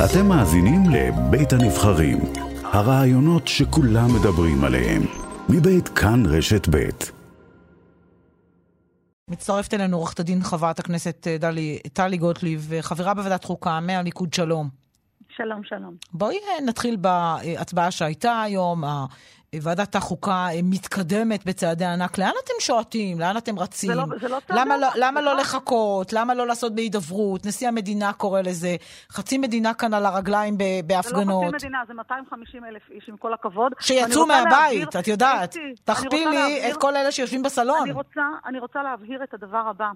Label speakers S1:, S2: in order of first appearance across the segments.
S1: אתם מאזינים לבית הנבחרים, הרעיונות שכולם מדברים עליהם, מבית כאן רשת בית.
S2: מצטרפת אלינו עורכת הדין חברת הכנסת אה, דלי, טלי גוטליב, חברה בוועדת חוקה מהליכוד, שלום.
S3: שלום, שלום.
S2: בואי אה, נתחיל בהצבעה שהייתה היום. ועדת החוקה מתקדמת בצעדי ענק. לאן אתם שועטים? לאן אתם רצים? זה
S3: לא, זה לא צעדי
S2: למה, לא, למה לא לחכות? למה לא לעשות בהידברות? נשיא המדינה קורא לזה. חצי מדינה כאן על הרגליים בהפגנות.
S3: זה לא חצי מדינה, זה 250 אלף איש, עם כל הכבוד.
S2: שיצאו מהבית, להבהיר, את יודעת. תכפילי להבהיר, את כל אלה שיושבים בסלון.
S3: אני רוצה, אני רוצה להבהיר את הדבר הבא.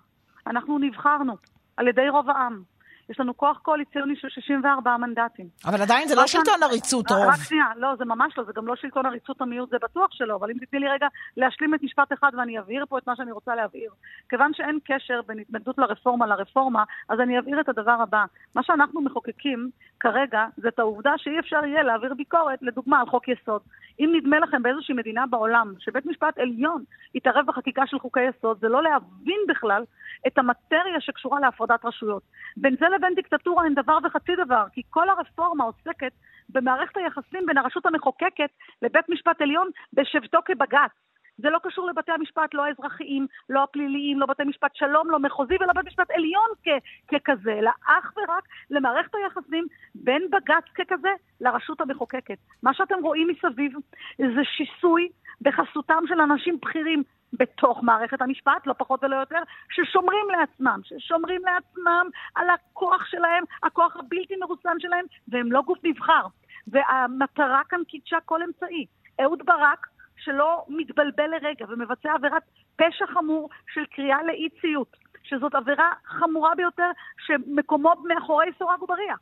S3: אנחנו נבחרנו על ידי רוב העם. יש לנו כוח קואליציוני של 64 מנדטים.
S2: אבל עדיין זה לא שלטון עריצות רוב.
S3: רק שנייה, לא, זה ממש לא, זה גם לא שלטון עריצות המיעוט, זה בטוח שלא, אבל אם תתני לי רגע להשלים את משפט אחד ואני אבהיר פה את מה שאני רוצה להבהיר. כיוון שאין קשר בין התנגדות לרפורמה לרפורמה, אז אני אבהיר את הדבר הבא. מה שאנחנו מחוקקים כרגע, זה את העובדה שאי אפשר יהיה להעביר ביקורת, לדוגמה, על חוק יסוד. אם נדמה לכם באיזושהי מדינה בעולם שבית משפט עליון יתערב בחקיקה של חוקי יסוד, זה לא להבין בכלל את המטריה שקשורה להפרדת רשויות. בין זה לבין דיקטטורה אין דבר וחצי דבר, כי כל הרפורמה עוסקת במערכת היחסים בין הרשות המחוקקת לבית משפט עליון בשבתו כבג"ץ. זה לא קשור לבתי המשפט, לא האזרחיים, לא הפליליים, לא בתי משפט שלום, לא מחוזי ולא בית משפט עליון כ- ככזה, אלא אך ורק למערכת היחסים בין בג"ץ ככזה לרשות המחוקקת. מה שאתם רואים מסביב זה שיסוי בחסותם של אנשים בכירים בתוך מערכת המשפט, לא פחות ולא יותר, ששומרים לעצמם, ששומרים לעצמם על הכוח שלהם, הכוח הבלתי מרוסן שלהם, והם לא גוף נבחר. והמטרה כאן קידשה כל אמצעי. אהוד ברק, שלא מתבלבל לרגע ומבצע עבירת פשע חמור של קריאה לאי ציות, שזאת עבירה חמורה ביותר שמקומו מאחורי סורג ובריח.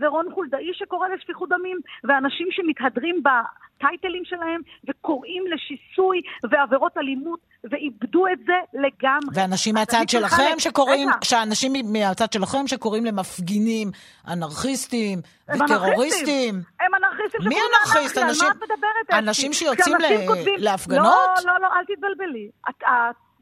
S3: ורון חולדאי שקורא לשפיכות דמים, ואנשים שמתהדרים בטייטלים שלהם וקוראים לשיסוי ועבירות אלימות, ואיבדו את זה לגמרי.
S2: ואנשים מהצד שלכם שקוראים, שאנשים מהצד שלכם שקוראים למפגינים אנרכיסטים וטרוריסטים.
S3: הם אנרכיסטים
S2: מי אנרכיסט? אנשים, על מה את מדברת? אנשים שיוצאים להפגנות?
S3: לא, לא, לא, אל תתבלבלי.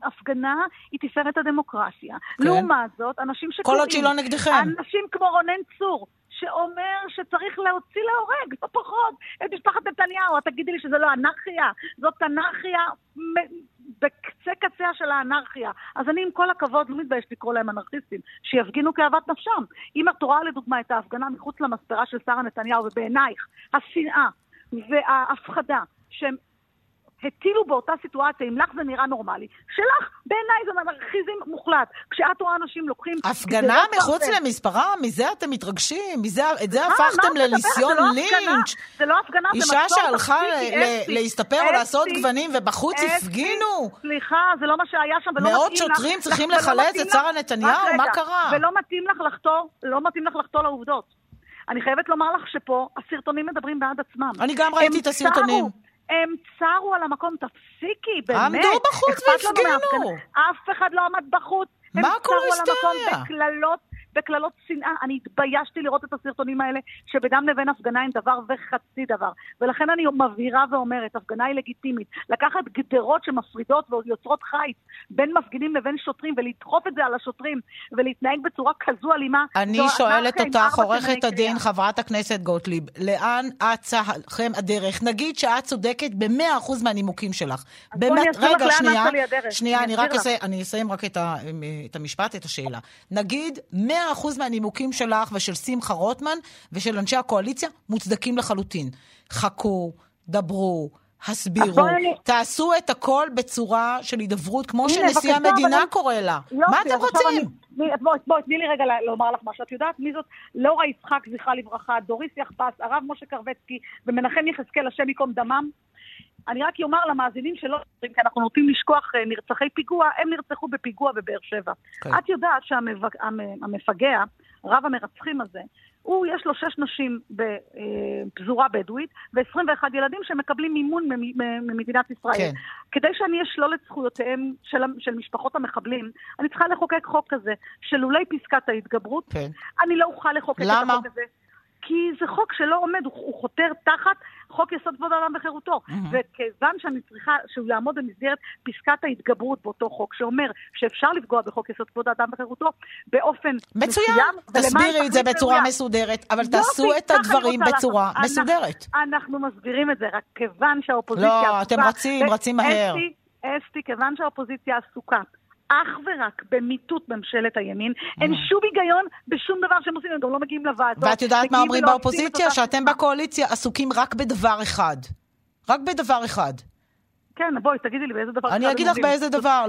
S3: הפגנה היא תפארת הדמוקרטיה. כן. לעומת זאת, אנשים שקוראים...
S2: כל עוד שהיא לא נגדכם.
S3: אנשים כמו רונן צור, שאומר שצריך להוציא להורג, לא פחות, את משפחת נתניהו. את תגידי לי שזה לא אנרכיה? זאת אנרכיה בקצה קצה של האנרכיה. אז אני עם כל הכבוד לא מתביישת לקרוא להם אנרכיסטים, שיפגינו כאוות נפשם. אם את רואה לדוגמה את ההפגנה מחוץ למספרה של שרה נתניהו, ובעינייך השנאה וההפחדה שהם הטילו באותה סיטואציה, אם לך זה נראה נורמלי, שלך בעיניי זה אנרכיזם מוחלט. כשאת רואה אנשים לוקחים...
S2: הפגנה מחוץ. למספרה? מזה אתם מתרגשים? מזה, את זה הפכתם לניסיון
S3: לא
S2: לינץ'.
S3: זה לא הפגנה, זה
S2: אישה שהלכה להסתפר או לעשות גוונים ובחוץ הפגינו?
S3: סליחה, זה לא מה שהיה שם, ולא מתאים לך...
S2: מאות שוטרים צריכים לחלץ את שרה נתניהו? מה קרה?
S3: ולא מתאים לך לחתור, לא מתאים לך לחתור לעובדות. אני חייבת לומר לך שפה הסרטונים מדברים בעד עצמם.
S2: אני גם ראיתי את הסרטונים.
S3: הם צרו על המקום, תפסיקי, באמת.
S2: עמדו בחוץ והפגינו.
S3: אף אחד לא עמד בחוץ.
S2: מה כל ההיסטריה?
S3: הם צרו על המקום בקללות בקללות שנאה. אני התביישתי לראות את הסרטונים האלה, שבדם לבין הפגנה אין דבר וחצי דבר. ולכן אני מבהירה ואומרת, הפגנה היא לגיטימית. לקחת גדרות שמפרידות ויוצרות חיץ בין מפגינים לבין שוטרים, ולדחוף את זה על השוטרים, ולהתנהג בצורה כזו אלימה,
S2: אני שואלת אותך, עורכת הדין, חברת הכנסת גוטליב, לאן אצה לכם הדרך? נגיד שאת צודקת ב-100% מהנימוקים שלך.
S3: בואי אני אסביר לך לאן אצה לי הדרך.
S2: שנייה, אני רק אסיים רק את המשפט, את השאלה. נגיד 100 100% מהנימוקים שלך ושל שמחה רוטמן ושל אנשי הקואליציה מוצדקים לחלוטין. חכו, דברו, הסבירו. תעשו את הכל בצורה של הידברות, כמו שנשיא המדינה. קורא לה. מה אתם רוצים?
S3: אני... בואי, בוא, תני לי רגע לומר לך משהו. את יודעת מי זאת? לאורה יצחק, זכרה לברכה, דוריס יחפש, הרב משה קרבצקי ומנחם יחזקאל, השם ייקום דמם. אני רק אומר למאזינים שלא כי אנחנו נוטים לשכוח אה, נרצחי פיגוע, הם נרצחו בפיגוע בבאר שבע. Okay. כן. את יודעת שהמפגע, רב המרצחים הזה, הוא, יש לו שש נשים בפזורה אה, בדואית ו-21 ילדים שמקבלים מימון ממדינת ישראל. כן. כדי שאני אשלול את זכויותיהם של, של משפחות המחבלים, אני צריכה לחוקק חוק כזה, שלולי פסקת ההתגברות, כן. אני לא אוכל לחוקק למה? את החוק הזה. כי זה חוק שלא עומד, הוא, הוא חותר תחת חוק יסוד כבוד האדם וחירותו. Mm-hmm. וכיוון שאני צריכה שהוא יעמוד במסגרת פסקת ההתגברות באותו חוק, שאומר שאפשר לפגוע בחוק יסוד כבוד האדם וחירותו באופן
S2: מצוין. מסוים. תסבירי את זה בצורה ראויה. מסודרת, אבל תעשו את הדברים בצורה לעשות. מסודרת.
S3: אנחנו, אנחנו מסבירים את זה, רק כיוון שהאופוזיציה...
S2: לא, אתם רצים, רצים מהר.
S3: אסתי, כיוון שהאופוזיציה עסוקה אך ורק במיטוט ממשלת הימין. אין mm. שום היגיון בשום דבר שהם עושים, הם גם לא מגיעים לוועדות.
S2: ואת יודעת מה אומרים באופוזיציה? שאתם בקואליציה עסוקים רק בדבר אחד. רק בדבר אחד.
S3: כן, בואי, תגידי לי באיזה דבר...
S2: אני אגיד לך באיזה דבר,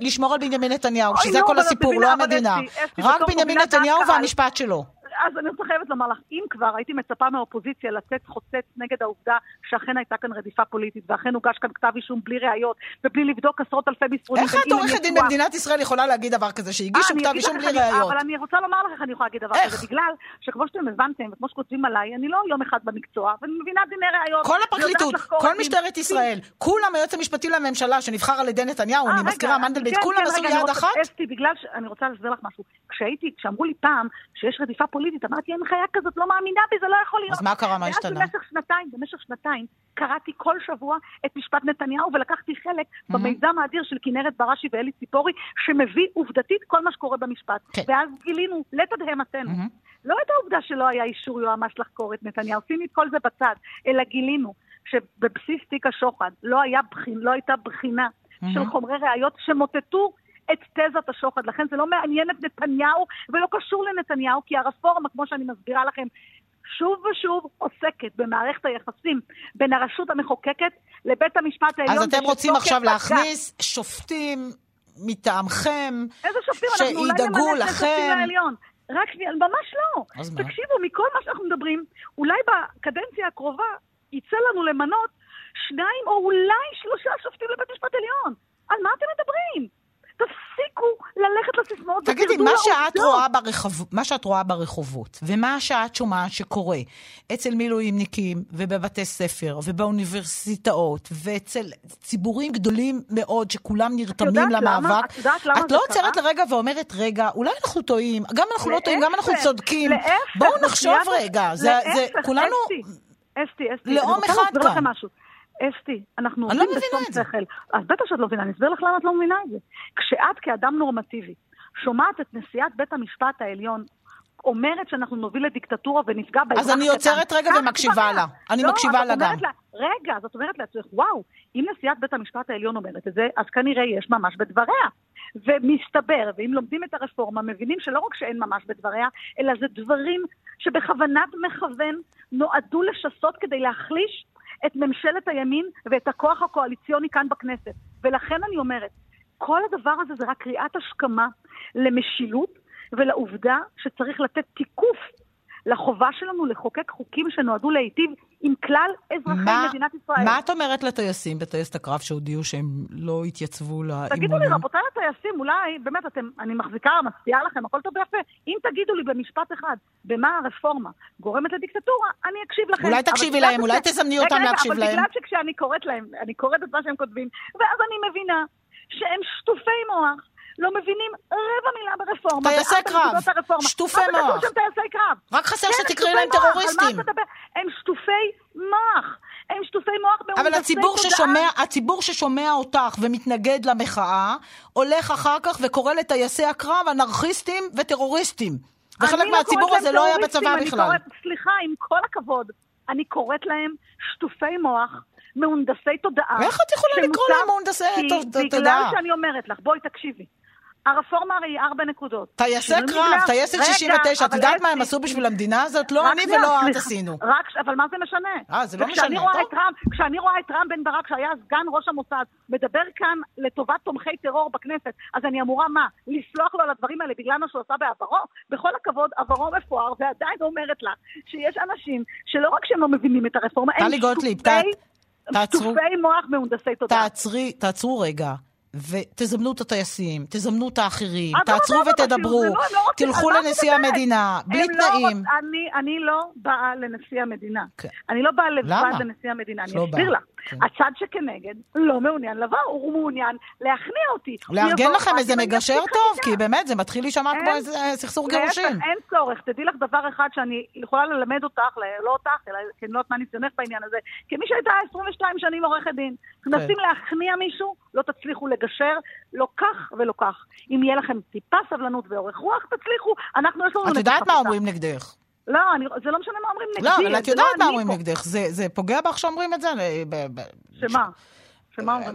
S2: לשמור על בנימין נתניהו, שזה כל הסיפור, לא המדינה. רק בנימין נתניהו והמשפט שלו.
S3: אז אני רוצה חייבת לומר לך, אם כבר הייתי מצפה מהאופוזיציה לצאת חוצץ נגד העובדה שאכן הייתה כאן רדיפה פוליטית, ואכן הוגש כאן כתב אישום בלי ראיות, ובלי לבדוק עשרות אלפי מסרונים.
S2: איך את עורכת דין במדינת ישראל יכולה להגיד דבר כזה, שהגישו כתב אישום בלי ראיות?
S3: אבל אני רוצה לומר לך איך אני יכולה להגיד דבר כזה, בגלל שכמו שאתם הבנתם, וכמו שכותבים עליי, אני לא יום אחד במקצוע, ואני מבינה דיני ראיות.
S2: כל הפרקליטות, כל משטרת ישראל, כולם היועץ המשפטי לממשלה שנבחר על ידי נתניהו, אני אה, מזכירה מנדלבליט, כן, כולם כן, עשו יד אחת?
S3: אסתי, בגלל ש... אני רוצה להסביר לך משהו. כשהייתי, כשאמרו לי פעם שיש רדיפה פוליטית, אמרתי, אין חיה כזאת, לא מאמינה בי, זה לא יכול להיות.
S2: אז מה קרה, מה השתנה?
S3: במשך שנתיים, במשך שנתיים, קראתי כל שבוע את משפט נתניהו, ולקחתי חלק mm-hmm. במיזם האדיר של כנרת בראשי ואלי ציפורי, שמביא עובדתית כל מה שקורה במשפט. כן. ואז גילינו, לתדהמתנו, mm-hmm. לא את העובדה שלא היה אישור יועמ"ש לחקור את נתניהו, שימי את כל זה בצד, אלא גילינו שבבסיס תיק השוחד לא, היה לא הייתה בחינה mm-hmm. של חומרי ראיות שמוטטו את תזת השוחד. לכן זה לא מעניין את נתניהו ולא קשור לנתניהו, כי הרפורמה, כמו שאני מסבירה לכם, שוב ושוב עוסקת במערכת היחסים בין הרשות המחוקקת לבית המשפט העליון.
S2: אז אתם רוצים עכשיו להכניס שופטים מטעמכם,
S3: איזה שופטים?
S2: שידאגו לכם. שופטים
S3: לעליון. רק שנייה, ממש לא. אז מה? תקשיבו, מכל מה שאנחנו מדברים, אולי בקדנציה הקרובה יצא לנו למנות שניים או אולי שלושה שופטים לבית משפט עליון. על מה אתם מדברים? תפסיקו ללכת לסיסמאות
S2: תגידי, מה שאת, רואה ברחוב, מה שאת רואה ברחובות, ומה שאת שומעת שקורה אצל מילואימניקים ובבתי ספר ובאוניברסיטאות ואצל ציבורים גדולים מאוד שכולם נרתמים למאבק, את, למה את לא עוצרת לרגע ואומרת, רגע, אולי אנחנו טועים, גם אנחנו לא טועים, גם אנחנו צודקים. בואו נחשוב רגע, זה, כולנו...
S3: אסתי, אסתי,
S2: לאום אחד כאן.
S3: אסתי, אנחנו עובדים לא בשום שכל. אז בטח שאת לא מבינה, אני אסביר לך למה את לא מבינה את זה. כשאת כאדם נורמטיבי שומעת את נשיאת בית המשפט העליון אומרת שאנחנו נוביל לדיקטטורה ונפגע באזרח
S2: אז אני עוצרת רגע ומקשיבה לה. אני לא, מקשיבה לה גם. לה,
S3: רגע, אז את אומרת לעצמך, וואו, אם נשיאת בית המשפט העליון אומרת את זה, אז כנראה יש ממש בדבריה. ומסתבר, ואם לומדים את הרפורמה, מבינים שלא רק שאין ממש בדבריה, אלא זה דברים שבכוונת מכוון נועדו לשסות כדי להחליש את ממשלת הימין ואת הכוח הקואליציוני כאן בכנסת. ולכן אני אומרת, כל הדבר הזה זה רק קריאת השכמה למשילות ולעובדה שצריך לתת תיקוף לחובה שלנו לחוקק חוקים שנועדו להיטיב עם כלל אזרחי מה, מדינת ישראל.
S2: מה את אומרת לטייסים בטייסת הקרב שהודיעו שהם לא התייצבו לאימונים?
S3: תגידו לי, רבותיי הטייסים, אולי, באמת, אתם, אני מחזיקה, מצביעה לכם, הכל טוב ויפה. אם תגידו לי במשפט אחד במה הרפורמה גורמת לדיקטטורה, אני אקשיב לכם.
S2: אולי תקשיבי להם, אולי תזמני אותם להקשיב להם. אבל
S3: בגלל שכשאני קוראת להם, אני קוראת את מה שהם כותבים, ואז אני מבינה שהם שטופי מוח. לא מבינים רבע מילה ברפורמה.
S2: טייסי קרב, שטופי מוח. מה
S3: זה טייסי קרב?
S2: רק חסר כן, שתקראי להם טרוריסטים.
S3: הם שטופי מוח. הם שטופי מוח
S2: אבל הציבור ששומע, הציבור ששומע אותך ומתנגד למחאה, הולך אחר כך וקורא לטייסי הקרב אנרכיסטים וטרוריסטים. וחלק לא מהציבור הזה לא היה בצבא בכלל. קוראת,
S3: סליחה, עם כל הכבוד, אני קוראת להם שטופי מוח. מהונדסי תודעה.
S2: איך את יכולה לקרוא להם מהונדסי תודעה?
S3: בגלל שאני אומרת לך, בואי תקשיבי. הרפורמה הרי היא ארבע נקודות.
S2: טייסי קרב, טייסת 69, את יודעת מה הם עשו בשביל המדינה הזאת? לא אני ולא את עשינו.
S3: אבל מה זה משנה?
S2: אה, זה לא משנה,
S3: כשאני רואה את רם בן ברק, שהיה סגן ראש המוסד, מדבר כאן לטובת תומכי טרור בכנסת, אז אני אמורה מה? לסלוח לו על הדברים האלה בגלל מה שהוא עשה בעברו? בכל הכבוד, עברו מפואר, ועדיין אומרת לך שיש אנשים שלא רק שהם לא מבינים את הרפורמה, הם שטופי מוח מהונדסי תודעה.
S2: תעצרי, תעצרו רגע. ותזמנו את הטייסים, תזמנו את האחרים, תעצרו ותדברו, תלכו לנשיא המדינה, בלי תנאים.
S3: אני לא באה לנשיא המדינה. כן. אני לא באה לבד לנשיא המדינה, אני לא אסביר לך. כן. הצד שכנגד לא מעוניין לבוא, הוא מעוניין להכניע אותי.
S2: לארגן לכם איזה מגשר טוב, כי באמת זה מתחיל להישמע כמו איזה סכסוך גירושים.
S3: אין צורך, תדעי לך דבר אחד שאני יכולה ללמד אותך, לא אותך, אלא כי אני לא יודעת מה ניסיונך בעניין הזה, כמי שהייתה 22 שנים עורכת דין. כן. מנסים להכניע מישהו, לא תצליחו לגשר, לא כך ולא כך. אם יהיה לכם טיפה סבלנות ואורך רוח, תצליחו, אנחנו יש לנו...
S2: את יודעת מה אומרים נגדך.
S3: לא, אני, זה לא משנה מה אומרים נגדי.
S2: לא, אבל את יודעת לא מה אומרים נגדך. זה, זה פוגע בך שאומרים את זה?
S3: שמה?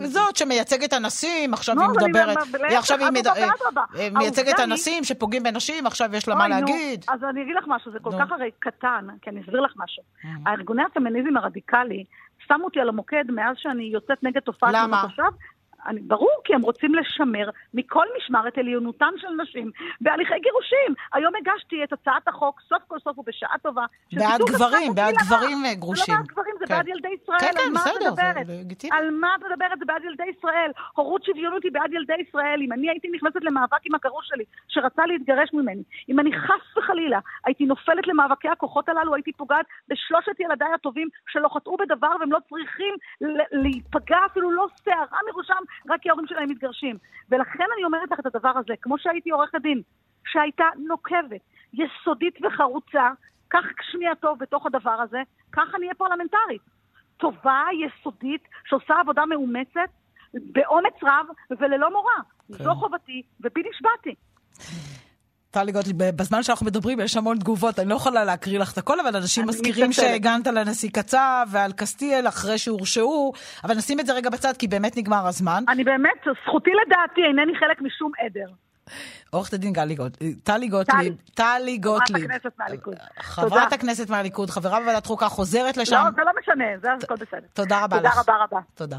S2: זאת שמייצגת אנסים, עכשיו היא מדברת, עכשיו היא מייצגת אנסים שפוגעים בנשים, עכשיו יש לה מה להגיד.
S3: אז אני אגיד לך משהו, זה כל כך הרי קטן, כי אני אסביר לך משהו. הארגוני הפמיניזם הרדיקלי שמו אותי על המוקד מאז שאני יוצאת נגד תופעת
S2: למה?
S3: אני, ברור, כי הם רוצים לשמר מכל משמר את עליונותן של נשים בהליכי גירושים. היום הגשתי את הצעת החוק, סוף כל סוף ובשעה טובה.
S2: בעד גברים, בעד גברים גרושים.
S3: זה לא בעד גברים, זה כן. בעד ילדי ישראל.
S2: כן, כן, בסדר, זה לגיטימי.
S3: על מה את מדברת? זה בעד ילדי ישראל. הורות שוויונות היא בעד ילדי ישראל. אם אני הייתי נכנסת למאבק עם הגרוש שלי, שרצה להתגרש ממני, אם אני חס וחלילה הייתי נופלת למאבקי הכוחות הללו, הייתי פוגעת בשלושת ילדיי הטובים שלא חטאו בדבר והם לא צריכים להיפגע אפילו לא שערה מראשם רק כי ההורים שלהם מתגרשים. ולכן אני אומרת לך את הדבר הזה, כמו שהייתי עורכת דין, שהייתה נוקבת, יסודית וחרוצה, כך שמי הטוב בתוך הדבר הזה, כך אני אהיה פרלמנטרית. טובה, יסודית, שעושה עבודה מאומצת, באומץ רב וללא מורא. כן. זו חובתי, ובי נשבעתי.
S2: טלי גוטליב, בזמן שאנחנו מדברים יש המון תגובות, אני לא יכולה להקריא לך את הכל, אבל אנשים מזכירים שהגנת לנשיא קצב ועל קסטיאל אחרי שהורשעו, אבל נשים את זה רגע בצד, כי באמת נגמר הזמן.
S3: אני באמת, זכותי לדעתי, אינני חלק משום עדר.
S2: עורכת הדין גלי גוטליב, טלי גוטליב, טלי גוטליב.
S3: חברת הכנסת מהליכוד.
S2: חברת הכנסת מהליכוד, חברה בוועדת חוקה, חוזרת לשם.
S3: לא, זה לא משנה, זה הכל בסדר.
S2: תודה רבה לך.
S3: תודה רבה רבה.
S2: תודה.